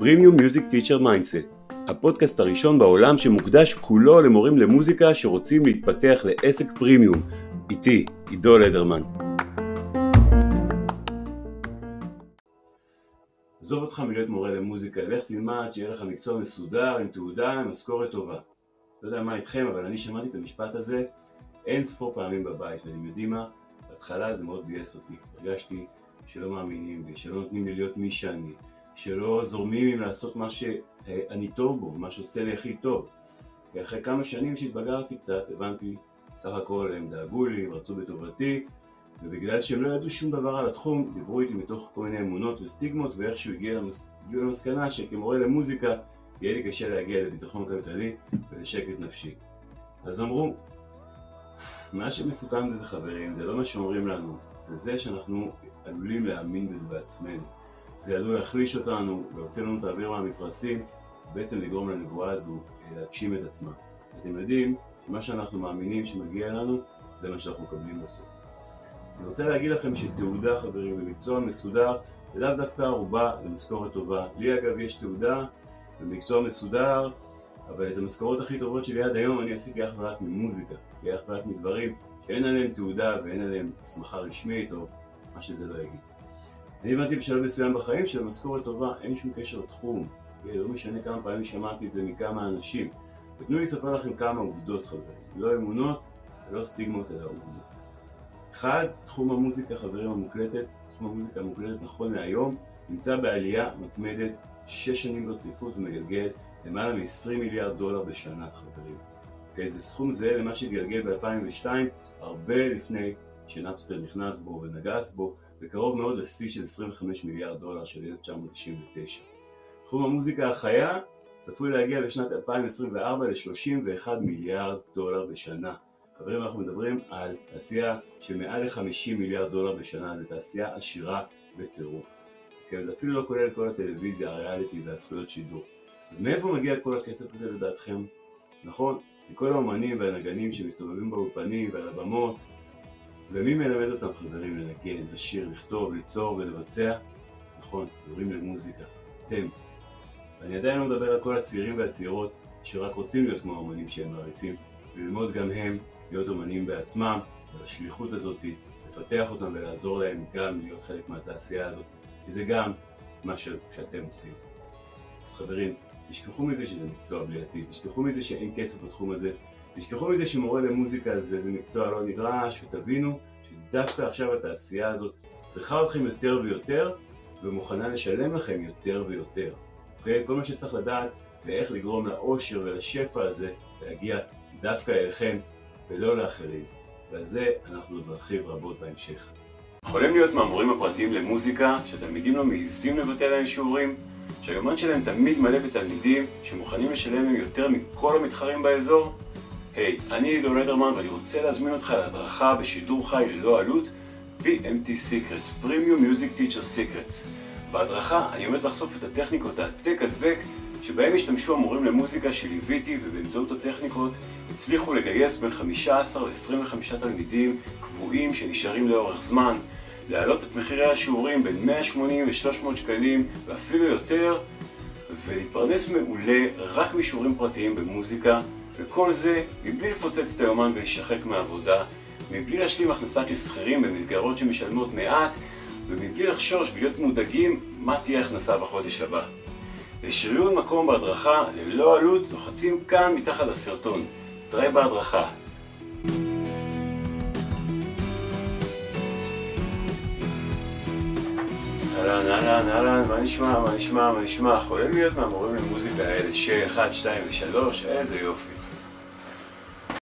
Premium Music Teacher Mindset, הפודקאסט הראשון בעולם שמוקדש כולו למורים למוזיקה שרוצים להתפתח לעסק פרימיום. איתי, עידו לדרמן. עזוב אותך מלהיות מורה למוזיקה, לך תלמד שיהיה לך מקצוע מסודר, עם תעודה, עם משכורת טובה. לא יודע מה איתכם, אבל אני שמעתי את המשפט הזה אין ספור פעמים בבית, ואתם יודעים מה? בהתחלה זה מאוד ביאס אותי. הרגשתי שלא מאמינים בי, שלא נותנים לי להיות מי שאני, שלא זורמים עם לעשות מה שאני טוב בו, מה שעושה לי הכי טוב. ואחרי כמה שנים שהתבגרתי קצת, הבנתי, סך הכל הם דאגו לי, הם רצו בטובתי, ובגלל שהם לא ידעו שום דבר על התחום, דיברו איתי מתוך כל מיני אמונות וסטיגמות, ואיכשהו הגיעו למס... למסקנה שכמורה למוזיקה, יהיה לי קשה להגיע לביטחון כלכלי ולשקט נפשי. אז אמרו, מה שמסוכן בזה חברים, זה לא מה שאומרים לנו, זה זה שאנחנו עלולים להאמין בזה בעצמנו. זה עלול להחליש אותנו, להוציא לנו את האוויר מהמפרשים, ובעצם לגרום לנבואה הזו אה, להגשים את עצמה. אתם יודעים שמה שאנחנו מאמינים שמגיע לנו, זה מה שאנחנו מקבלים בסוף. אני רוצה להגיד לכם שתעודה חברים במקצוע מסודר זה לאו דווקא ערובה למשכורת טובה. לי אגב יש תעודה במקצוע מסודר, אבל את המשכורות הכי טובות שלי עד היום אני עשיתי אך ורק ממוזיקה, אך ורק מדברים שאין עליהם תעודה ואין עליהם הסמכה רשמית או מה שזה לא יגיד. אני הבנתי בשלב מסוים בחיים שלמשכורת טובה אין שום קשר לתחום. לא משנה כמה פעמים שמעתי את זה מכמה אנשים. ותנו לי לספר לכם כמה עובדות חברים. לא אמונות ולא סטיגמות אלא עובדות. אחד, תחום המוזיקה חברים המוקלטת, תחום המוזיקה המוקלטת נכון להיום נמצא בעלייה מתמדת שש שנים ברציפות ומגלגל למעלה מ-20 מיליארד דולר בשנה חברים. אוקיי, זה סכום זהה למה שהתגלגל ב-2002 הרבה לפני שנאפסטר נכנס בו ונגס בו וקרוב מאוד לשיא של 25 מיליארד דולר של 1999. תחום המוזיקה החיה צפוי להגיע בשנת 2024 ל-31 מיליארד דולר בשנה. חברים, אנחנו מדברים על תעשייה של מעל ל-50 מיליארד דולר בשנה, זו תעשייה עשירה בטירוף. כן, זה אפילו לא כולל את כל הטלוויזיה, הריאליטי והזכויות שידור. אז מאיפה מגיע כל הכסף הזה לדעתכם? נכון? מכל האומנים והנגנים שמסתובבים באולפנים ועל הבמות, ומי מלמד אותם חברים לנגן, לשיר, לכתוב, ליצור ולבצע? נכון, מורים למוזיקה. אתם. ואני עדיין לא מדבר על כל הצעירים והצעירות שרק רוצים להיות כמו האומנים שהם מעריצים, וללמוד גם הם להיות אומנים בעצמם, ולשליחות הזאת, לפתח אותם ולעזור להם גם להיות חלק מהתעשייה הזאת, כי זה גם מה ש... שאתם עושים. אז חברים, תשכחו מזה שזה מקצוע בלי עתיד, תשכחו מזה שאין כסף בתחום הזה, תשכחו מזה שמורה למוזיקה זה, זה מקצוע לא נדרש, ותבינו שדווקא עכשיו התעשייה הזאת צריכה אתכם יותר ויותר, ומוכנה לשלם לכם יותר ויותר. אוקיי? כל מה שצריך לדעת זה איך לגרום לאושר ולשפע הזה להגיע דווקא אליכם ולא לאחרים. ועל זה אנחנו עוד נרחיב רבות בהמשך. יכולים להיות מהמורים הפרטיים למוזיקה, שהתלמידים לא מעיזים לבטל להם שיעורים, שהיומן שלהם תמיד מלא בתלמידים שמוכנים לשלם להם יותר מכל המתחרים באזור? היי, hey, אני עידו לדרמן ואני רוצה להזמין אותך להדרכה בשידור חי ללא עלות PMT Secrets, Premium Music Teacher Secrets. בהדרכה אני עומד לחשוף את הטכניקות העתק הדבק שבהם השתמשו המורים למוזיקה שליוויתי ובאמצעות הטכניקות הצליחו לגייס בין 15 ל-25 תלמידים קבועים שנשארים לאורך זמן, להעלות את מחירי השיעורים בין 180 ל-300 שקלים ואפילו יותר ולהתפרנס מעולה רק משיעורים פרטיים במוזיקה וכל זה מבלי לפוצץ את היומן ולהישחק מעבודה, מבלי להשלים הכנסה כשכירים במסגרות שמשלמות מעט ומבלי לחשוש ולהיות מודאגים מה תהיה הכנסה בחודש הבא. לשריון מקום בהדרכה ללא עלות לוחצים כאן מתחת לסרטון. תראה בהדרכה. אהלן, אהלן, אהלן, מה נשמע, מה נשמע, מה נשמע? חולם להיות מהמורים למוזיקה האלה ש-1, 2 ו-3? איזה יופי.